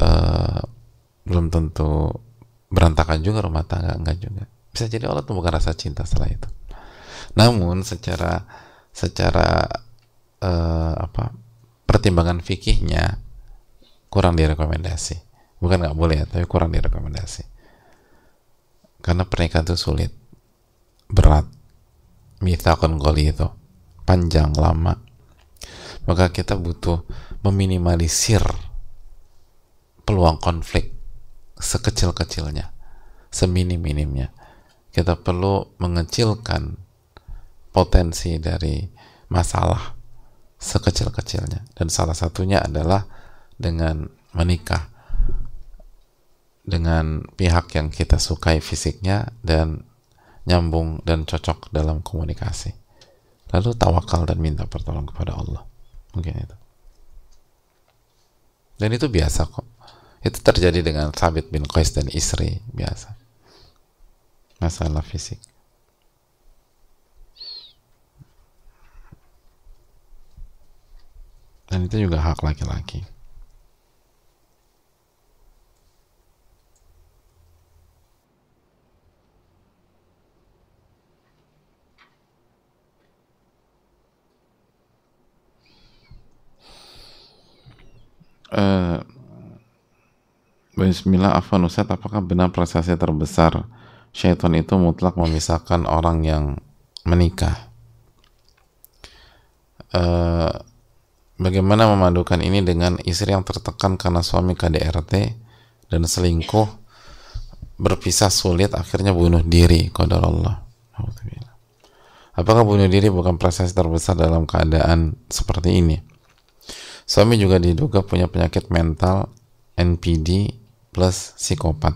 Speaker 1: uh, belum tentu berantakan juga rumah tangga enggak juga bisa jadi Allah bukan rasa cinta setelah itu. Namun secara secara uh, apa pertimbangan fikihnya kurang direkomendasi. Bukan nggak boleh tapi kurang direkomendasi. Karena pernikahan itu sulit. Berat. Mithakon goli itu. Panjang lama. Maka kita butuh meminimalisir peluang konflik sekecil-kecilnya, seminim-minimnya. Kita perlu mengecilkan potensi dari masalah sekecil-kecilnya. Dan salah satunya adalah dengan menikah dengan pihak yang kita sukai fisiknya dan nyambung dan cocok dalam komunikasi. Lalu tawakal dan minta pertolongan kepada Allah mungkin itu dan itu biasa kok itu terjadi dengan Thabit bin Qais dan istri biasa masalah fisik. Dan itu juga hak laki-laki. Uh, Bismillah Afan Ustaz, apakah benar prestasi terbesar syaitan itu mutlak memisahkan orang yang menikah? Uh, bagaimana memadukan ini dengan istri yang tertekan karena suami KDRT dan selingkuh berpisah sulit akhirnya bunuh diri qadar Allah apakah bunuh diri bukan prestasi terbesar dalam keadaan seperti ini Suami juga diduga punya penyakit mental NPD plus psikopat.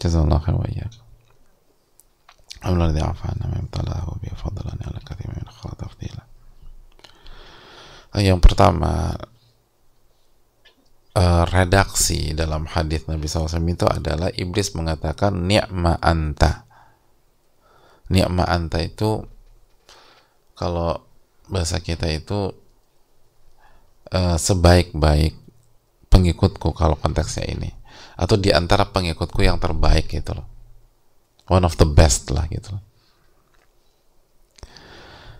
Speaker 1: Jazakallah khair wa iyyakum. Allah alladhi afana min talahu bi fadlan ala katsir min khalaq tafdila. Yang pertama uh, redaksi dalam hadis Nabi SAW itu adalah iblis mengatakan ni'ma anta. Ni'ma anta itu kalau bahasa kita itu uh, sebaik-baik pengikutku kalau konteksnya ini atau di antara pengikutku yang terbaik gitu loh. One of the best lah gitu loh.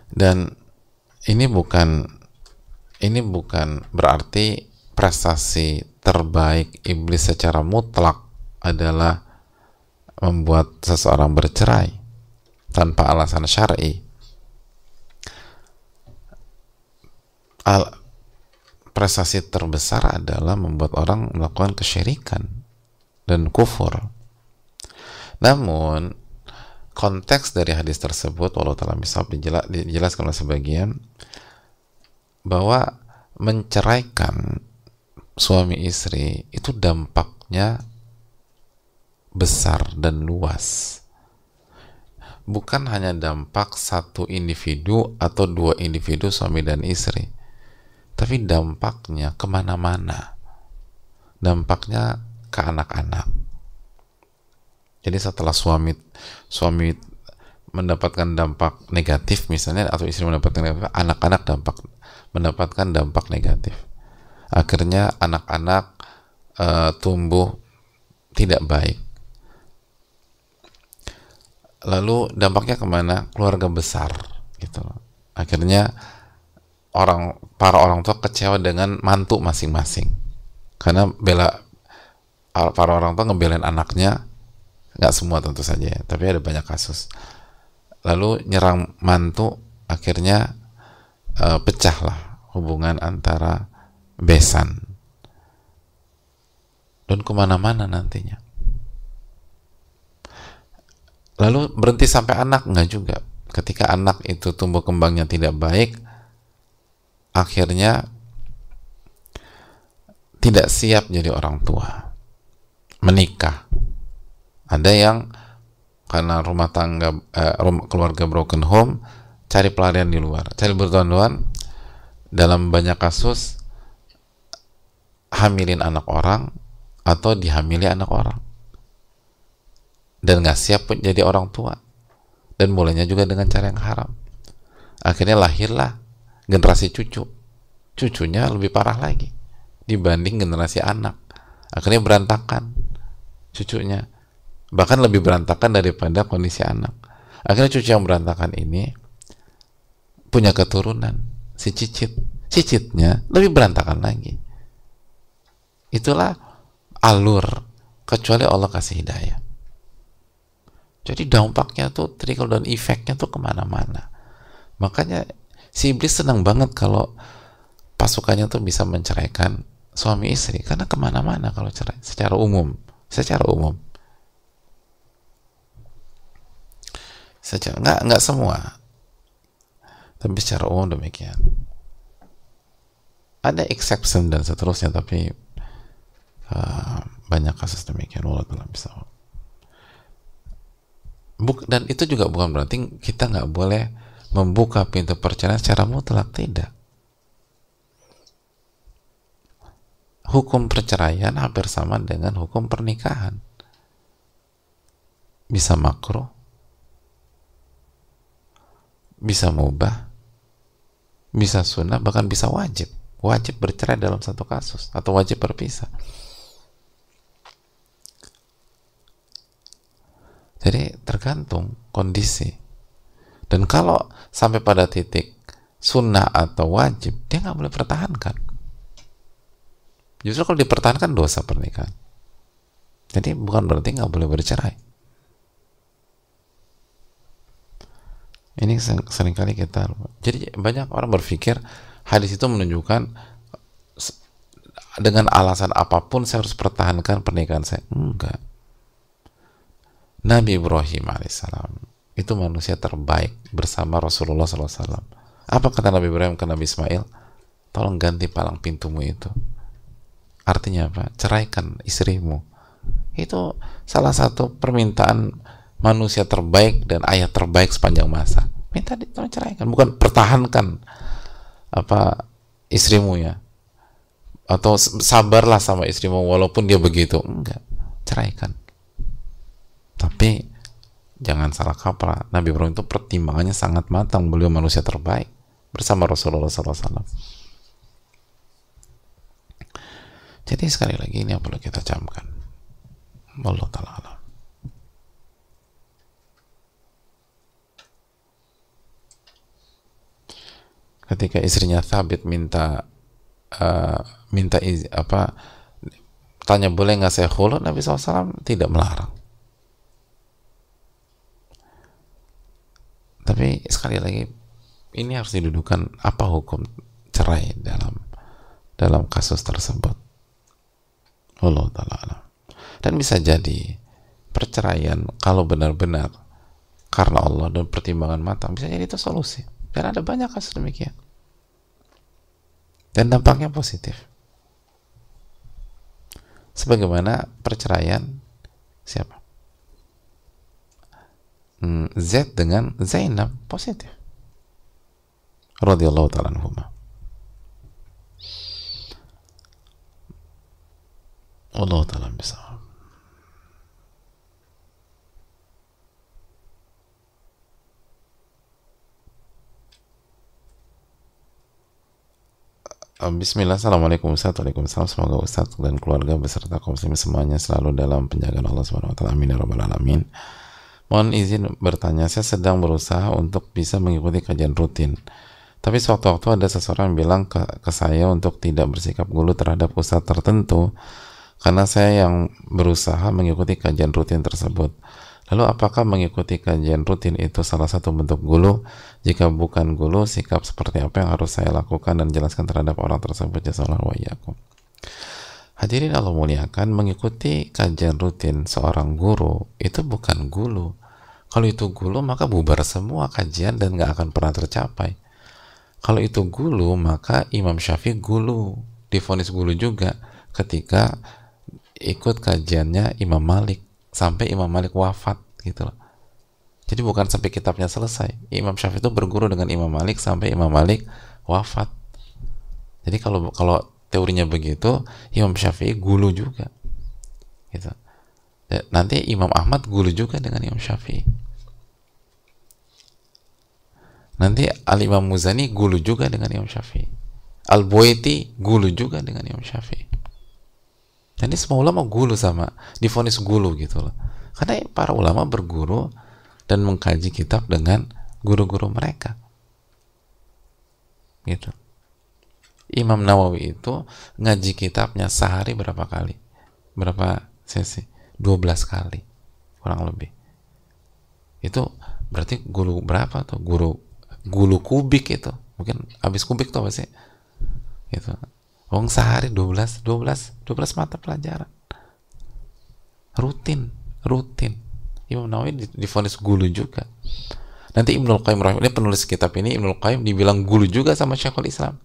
Speaker 1: Dan ini bukan ini bukan berarti prestasi terbaik iblis secara mutlak adalah membuat seseorang bercerai tanpa alasan syar'i. Al prestasi terbesar adalah membuat orang melakukan kesyirikan dan kufur. Namun, konteks dari hadis tersebut, walau telah misal dijelaskan oleh sebagian, bahwa menceraikan suami istri itu dampaknya besar dan luas. Bukan hanya dampak satu individu atau dua individu suami dan istri, tapi dampaknya ke mana-mana dampaknya ke anak-anak. Jadi setelah suami suami mendapatkan dampak negatif misalnya atau istri mendapatkan anak-anak dampak mendapatkan dampak negatif. Akhirnya anak-anak uh, tumbuh tidak baik. Lalu dampaknya ke mana? Keluarga besar gitu. Akhirnya orang para orang tua kecewa dengan mantu masing-masing. Karena bela para orang tua ngebelain anaknya nggak semua tentu saja ya, tapi ada banyak kasus. Lalu nyerang mantu akhirnya uh, pecahlah hubungan antara besan. Dan ke mana-mana nantinya. Lalu berhenti sampai anak nggak juga. Ketika anak itu tumbuh kembangnya tidak baik akhirnya tidak siap jadi orang tua menikah. Ada yang karena rumah tangga eh, rumah, keluarga broken home cari pelarian di luar. Cari bertuan-tuan dalam banyak kasus hamilin anak orang atau dihamili anak orang. Dan nggak siap jadi orang tua. Dan mulainya juga dengan cara yang haram. Akhirnya lahirlah generasi cucu. Cucunya lebih parah lagi dibanding generasi anak. Akhirnya berantakan cucunya. Bahkan lebih berantakan daripada kondisi anak. Akhirnya cucu yang berantakan ini punya keturunan si cicit. Cicitnya lebih berantakan lagi. Itulah alur kecuali Allah kasih hidayah. Jadi dampaknya tuh trickle down efeknya tuh ke mana-mana. Makanya si iblis senang banget kalau pasukannya tuh bisa menceraikan suami istri. Karena ke mana-mana kalau cerai secara umum secara umum. Secara nggak nggak semua. Tapi secara umum demikian. Ada exception dan seterusnya tapi uh, banyak kasus demikian Allah telah bisa. Buk, dan itu juga bukan berarti kita nggak boleh membuka pintu perceraian secara mutlak. Tidak hukum perceraian hampir sama dengan hukum pernikahan bisa makro bisa mubah, bisa sunnah, bahkan bisa wajib. Wajib bercerai dalam satu kasus atau wajib berpisah. Jadi tergantung kondisi. Dan kalau sampai pada titik sunnah atau wajib, dia nggak boleh pertahankan. Justru kalau dipertahankan dosa pernikahan. Jadi bukan berarti nggak boleh bercerai. Ini sering, kali kita Jadi banyak orang berpikir hadis itu menunjukkan dengan alasan apa pun saya harus pertahankan pernikahan saya. Enggak. Nabi Ibrahim alaihissalam itu manusia terbaik bersama Rasulullah SAW. Apa kata Nabi Ibrahim ke Nabi Ismail? Tolong ganti palang pintumu itu. Artinya apa? Ceraikan istrimu. Itu salah satu permintaan manusia terbaik dan ayah terbaik sepanjang masa. Minta tolong ceraikan bukan pertahankan apa istrimu ya. Atau sabarlah sama istrimu walaupun dia begitu. Enggak ceraikan. Tapi jangan salah kaprah Nabi Ibrahim itu pertimbangannya sangat matang. Beliau manusia terbaik bersama Rasulullah SAW jadi sekali lagi ini yang perlu kita camkan. Allah Ta'ala ketika istrinya Thabit minta uh, minta iz, apa tanya boleh nggak saya khulu Nabi SAW tidak melarang. Tapi sekali lagi ini harus didudukan apa hukum cerai dalam dalam kasus tersebut Allah taala dan bisa jadi perceraian kalau benar-benar karena Allah dan pertimbangan matang bisa jadi itu solusi dan ada banyak kasus demikian. Dan dampaknya positif. Sebagaimana perceraian siapa? Hmm, Z dengan Zainab positif. Radhiyallahu taala anhuma. Allah taala bisa Bismillah, Assalamualaikum Ustaz Waalaikumsalam Semoga Ustaz dan keluarga beserta kaum muslim semuanya selalu dalam penjagaan Allah Subhanahu wa taala. Amin ya rabbal alamin. Mohon izin bertanya, saya sedang berusaha untuk bisa mengikuti kajian rutin. Tapi sewaktu-waktu ada seseorang bilang ke, ke saya untuk tidak bersikap gulu terhadap ustadz tertentu karena saya yang berusaha mengikuti kajian rutin tersebut. Lalu apakah mengikuti kajian rutin itu salah satu bentuk gulu? Jika bukan gulu, sikap seperti apa yang harus saya lakukan dan jelaskan terhadap orang tersebut? Jazakallahu wa Hadirin Allah muliakan, mengikuti kajian rutin seorang guru itu bukan gulu. Kalau itu gulu, maka bubar semua kajian dan gak akan pernah tercapai. Kalau itu gulu, maka Imam Syafi'i gulu, difonis gulu juga ketika ikut kajiannya Imam Malik sampai Imam Malik wafat gitu loh. Jadi bukan sampai kitabnya selesai. Imam Syafi'i itu berguru dengan Imam Malik sampai Imam Malik wafat. Jadi kalau kalau teorinya begitu, Imam Syafi'i gulu juga. Gitu. Ya, nanti Imam Ahmad gulu juga dengan Imam Syafi'i. Nanti Al Imam Muzani gulu juga dengan Imam Syafi'i. Al Buaiti gulu juga dengan Imam Syafi'i. Dan ini semua ulama gulu sama, difonis gulu gitu loh. Karena para ulama berguru dan mengkaji kitab dengan guru-guru mereka. Gitu. Imam Nawawi itu ngaji kitabnya sehari berapa kali? Berapa sesi? 12 kali. Kurang lebih. Itu berarti guru berapa tuh? Guru gulu kubik itu. Mungkin habis kubik tuh apa sih? Gitu Wong sehari 12, 12, 12 mata pelajaran. Rutin, rutin. Imam Nawawi difonis gulu juga. Nanti Ibnul Qayyim ini penulis kitab ini Ibnul Qayyim dibilang gulu juga sama Syekhul Islam.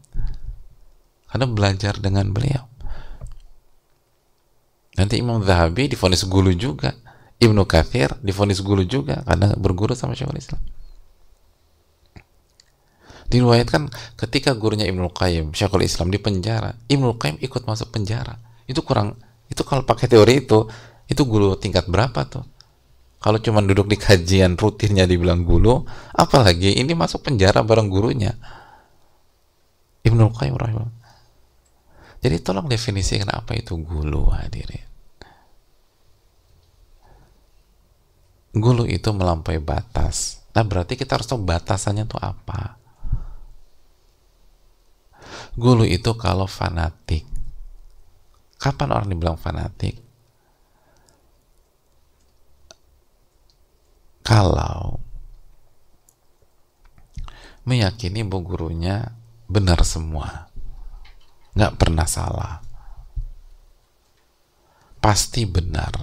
Speaker 1: Karena belajar dengan beliau. Nanti Imam Zahabi difonis gulu juga. Ibnu Kathir difonis gulu juga karena berguru sama Syekhul Islam. Diriwayatkan ketika gurunya Ibnu Qayyim, Syekhul Islam di penjara, Ibnu Qayyim ikut masuk penjara. Itu kurang itu kalau pakai teori itu, itu guru tingkat berapa tuh? Kalau cuma duduk di kajian rutinnya dibilang gulu, apalagi ini masuk penjara bareng gurunya. Ibnu Qayyim rahimahullah. Jadi tolong definisikan apa itu gulu hadirin. Gulu itu melampaui batas. Nah berarti kita harus tahu batasannya itu apa. Gulu itu kalau fanatik. Kapan orang dibilang fanatik? Kalau meyakini bu gurunya benar semua. Nggak pernah salah. Pasti benar.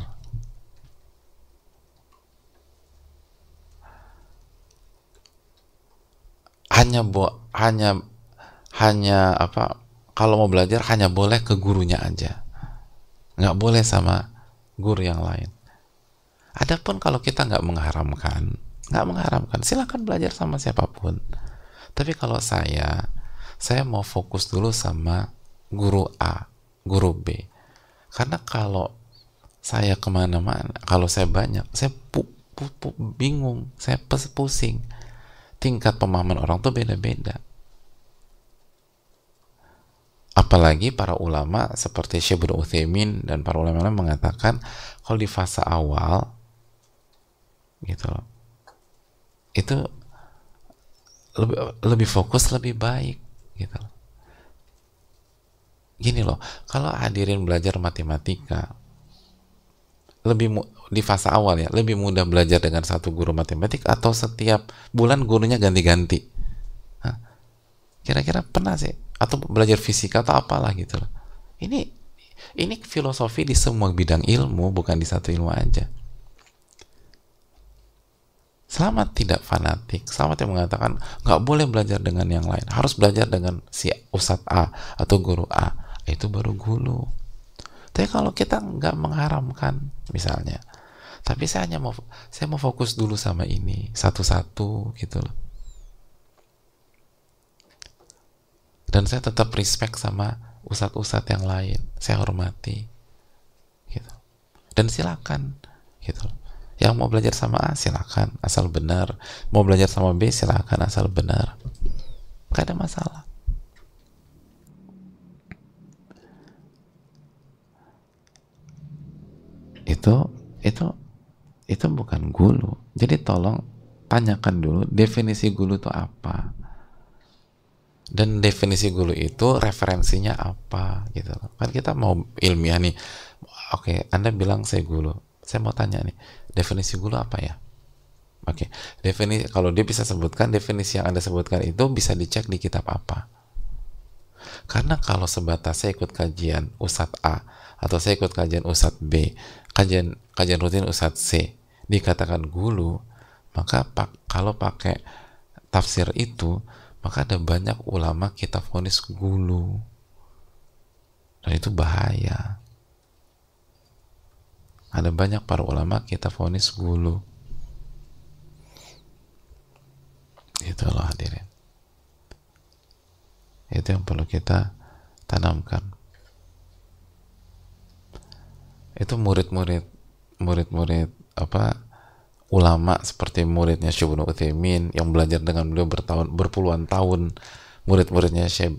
Speaker 1: Hanya bo hanya hanya apa kalau mau belajar hanya boleh ke gurunya aja. Nggak boleh sama guru yang lain. Adapun kalau kita nggak mengharamkan nggak mengharamkan silahkan belajar sama siapa pun. Tapi kalau saya saya mau fokus dulu sama guru A guru B. Karena kalau saya ke mana-mana kalau saya banyak saya pu, pu, pu, bingung saya pusing. Tingkat pemahaman orang tuh beda-beda apalagi para ulama seperti Syekh Uthaymin dan para ulama lain mengatakan kalau di fase awal gitu loh itu lebih lebih fokus lebih baik gitu loh. gini loh kalau hadirin belajar matematika lebih di fase awal ya lebih mudah belajar dengan satu guru matematik atau setiap bulan gurunya ganti-ganti kira-kira pernah sih atau belajar fisika atau apalah gitu loh. Ini ini filosofi di semua bidang ilmu bukan di satu ilmu aja. Selamat tidak fanatik, selamat yang mengatakan nggak boleh belajar dengan yang lain, harus belajar dengan si ustadz A atau guru A, itu baru guru. Tapi kalau kita nggak mengharamkan, misalnya, tapi saya hanya mau saya mau fokus dulu sama ini satu-satu gitu loh dan saya tetap respect sama ustadz-ustadz yang lain. Saya hormati. Dan silakan. Gitu. Yang mau belajar sama A silakan. Asal benar. Mau belajar sama B silakan. Asal benar. Gak ada masalah. Itu itu itu bukan gulu. Jadi tolong tanyakan dulu definisi gulu itu apa dan definisi gulu itu referensinya apa gitu. Kan kita mau ilmiah nih. Oke anda bilang saya gulu saya mau tanya nih definisi gulu apa ya? Oke definisi kalau dia bisa sebutkan definisi yang anda sebutkan itu bisa dicek di kitab apa? Karena kalau sebatas saya ikut kajian Ustadz A atau saya ikut kajian Ustadz B kajian kajian rutin Ustadz C dikatakan gulu maka pak, kalau pakai tafsir itu maka ada banyak ulama kita vonis gulu. Dan itu bahaya. Ada banyak para ulama kita vonis gulu. Itu loh hadirin. Itu yang perlu kita tanamkan. Itu murid-murid murid-murid apa ulama seperti muridnya Syubun Uthaymin yang belajar dengan beliau bertahun berpuluhan tahun. Murid-muridnya Syekh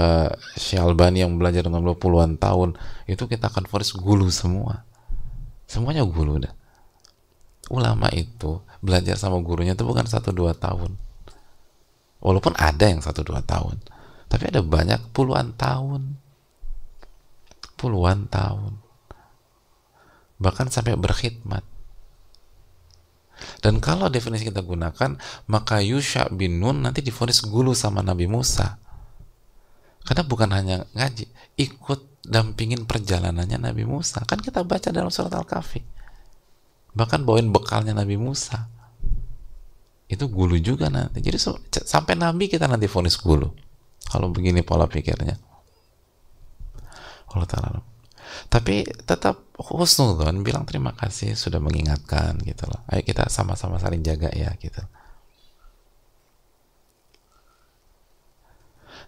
Speaker 1: uh, Syekh Albani yang belajar dengan beliau puluhan tahun. Itu kita akan fokus gulu semua. Semuanya gulu dah. Ulama itu belajar sama gurunya itu bukan satu dua tahun. Walaupun ada yang satu dua tahun tapi ada banyak puluhan tahun. Puluhan tahun. Bahkan sampai berkhidmat dan kalau definisi kita gunakan, maka Yusha bin Nun nanti difonis gulu sama Nabi Musa. Karena bukan hanya ngaji, ikut dampingin perjalanannya Nabi Musa. Kan kita baca dalam surat Al-Kahfi. Bahkan bawain bekalnya Nabi Musa. Itu gulu juga nanti. Jadi sampai Nabi kita nanti fonis gulu. Kalau begini pola pikirnya. Allah Ta'ala tapi tetap husnudon bilang terima kasih sudah mengingatkan gitu loh. Ayo kita sama-sama saling jaga ya gitu.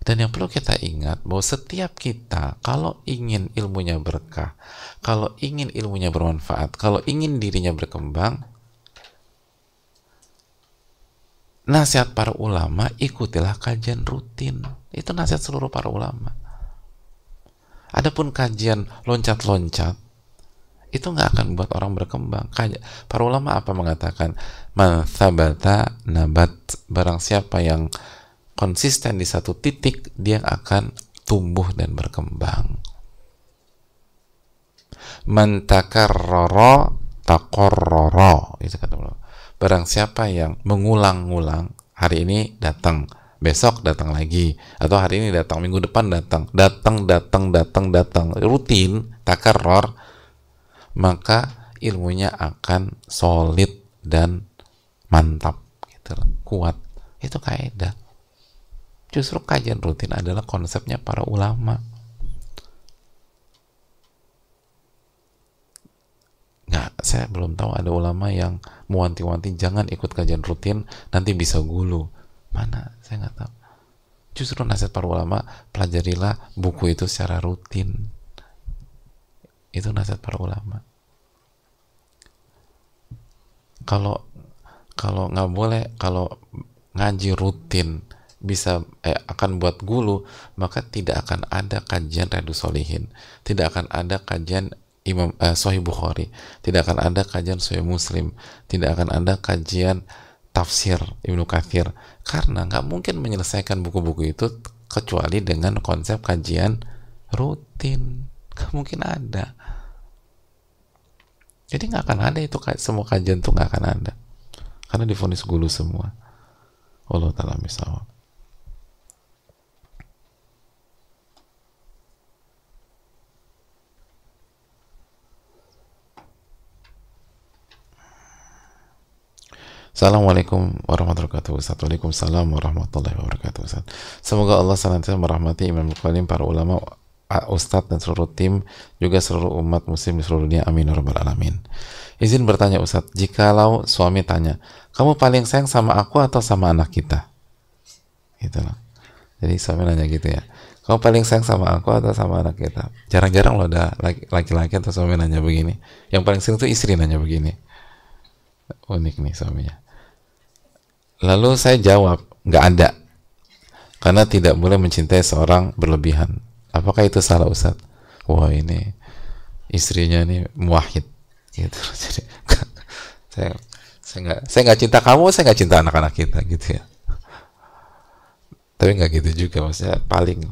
Speaker 1: Dan yang perlu kita ingat bahwa setiap kita kalau ingin ilmunya berkah kalau ingin ilmunya bermanfaat kalau ingin dirinya berkembang nasihat para ulama ikutilah kajian rutin. Itu nasihat seluruh para ulama Adapun kajian loncat-loncat itu nggak akan buat orang berkembang. Para ulama apa mengatakan? Man thabata nabat. Barang siapa yang konsisten di satu titik, dia akan tumbuh dan berkembang. Man takarrara takorroro. Itu kata. Barang siapa yang mengulang-ulang, hari ini datang, besok datang lagi. Atau hari ini datang minggu depan datang. Datang datang datang datang. Rutin takaror maka ilmunya akan solid dan mantap gitu kuat. Itu kaidah justru kajian rutin adalah konsepnya para ulama. Nggak saya belum tahu ada ulama yang mewanti-wanti jangan ikut kajian rutin nanti bisa gulu mana? Saya nggak tahu. Justru nasihat para ulama pelajarilah buku itu secara rutin. Itu nasihat para ulama. Kalau kalau nggak boleh kalau ngaji rutin bisa eh, akan buat gulu maka tidak akan ada kajian Radu Solihin tidak akan ada kajian Imam eh, Sahih Bukhari. Tidak akan ada kajian Sahih Muslim. Tidak akan ada kajian tafsir Ibnu Kathir karena nggak mungkin menyelesaikan buku-buku itu kecuali dengan konsep kajian rutin. Nggak mungkin ada. Jadi nggak akan ada itu semua kajian tuh nggak akan ada. Karena difonis gulu semua. Allah taala misalnya Assalamualaikum warahmatullahi wabarakatuh Waalaikumsalam warahmatullahi wabarakatuh Semoga Allah senantiasa merahmati Imam Bukhari, para ulama, Ustadz dan seluruh tim juga seluruh umat muslim di seluruh dunia. Amin ya rabbal alamin. Izin bertanya Ustadz jikalau suami tanya kamu paling sayang sama aku atau sama anak kita? Gitu loh. Jadi suami nanya gitu ya. Kamu paling sayang sama aku atau sama anak kita? Jarang-jarang loh ada laki-laki atau suami nanya begini. Yang paling sering tuh istri nanya begini. Unik nih suaminya lalu saya jawab nggak ada. Karena tidak boleh mencintai seorang berlebihan. Apakah itu salah Ustaz? Wah ini istrinya ini muahid gitu. Jadi saya saya nggak saya nggak cinta kamu saya nggak cinta anak-anak kita gitu ya. Tapi nggak gitu juga maksudnya paling.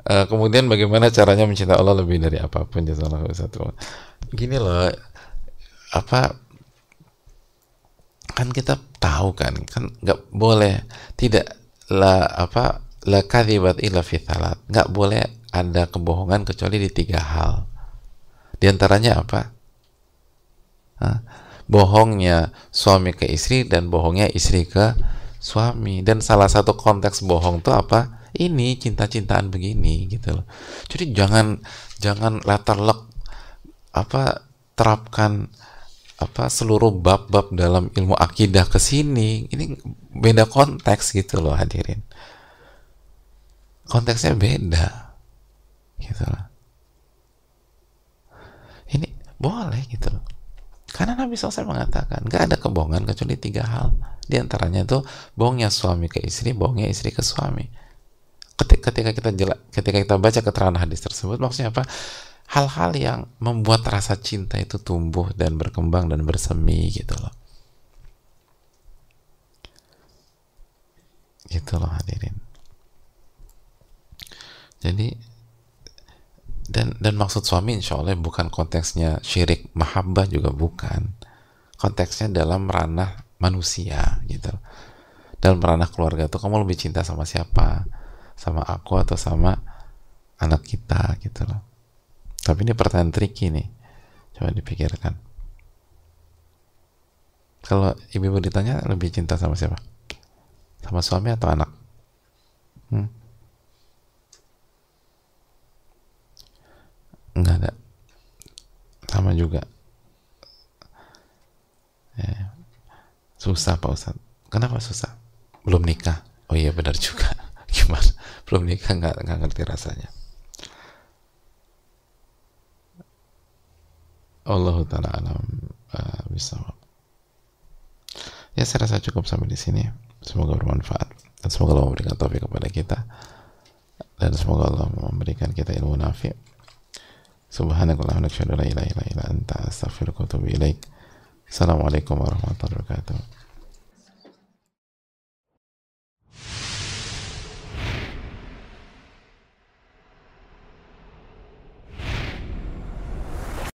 Speaker 1: Uh, kemudian bagaimana caranya mencintai Allah lebih dari apa pun jazakallahu gini loh apa kan kita tahu kan kan nggak boleh tidak lah apa la kadhibat illa fi nggak boleh ada kebohongan kecuali di tiga hal. Di antaranya apa? Hah? bohongnya suami ke istri dan bohongnya istri ke suami. Dan salah satu konteks bohong itu apa? Ini cinta-cintaan begini gitu loh. Jadi jangan jangan latar lek apa terapkan apa seluruh bab-bab dalam ilmu akidah ke sini ini beda konteks gitu loh hadirin. Konteksnya beda gitu loh. Ini boleh gitu loh. Karena Nabi SAW mengatakan gak ada kebohongan kecuali tiga hal. Di antaranya itu bohongnya suami ke istri bohongnya istri ke suami. Ketika kita jela, ketika kita baca keterangan hadis tersebut maksudnya apa hal-hal yang membuat rasa cinta itu tumbuh dan berkembang dan bersemi gitu loh. Gitu loh hadirin. Jadi dan dan maksud suami insya Allah bukan konteksnya syirik mahabbah juga bukan. Konteksnya dalam ranah manusia gitu dalam ranah keluarga tuh kamu lebih cinta sama siapa? Sama aku atau sama anak kita gitu loh tapi ini pertanyaan tricky nih coba dipikirkan kalau ibu-ibu ditanya lebih cinta sama siapa sama suami atau anak hmm? Enggak ada. Sama juga. Ya. Susah Pak Ustaz. Kenapa susah? Belum nikah. Oh iya benar juga. Gimana? Belum nikah nggak nggak ngerti rasanya. Allah taala alam uh. Ya saya rasa cukup sampai di sini. Semoga bermanfaat dan semoga Allah memberikan taufik kepada kita dan semoga Allah memberikan kita ilmu nafi. Subhanakallahumma wa bihamdika anta astaghfiruka wa atubu ilaik. Assalamualaikum warahmatullahi wabarakatuh.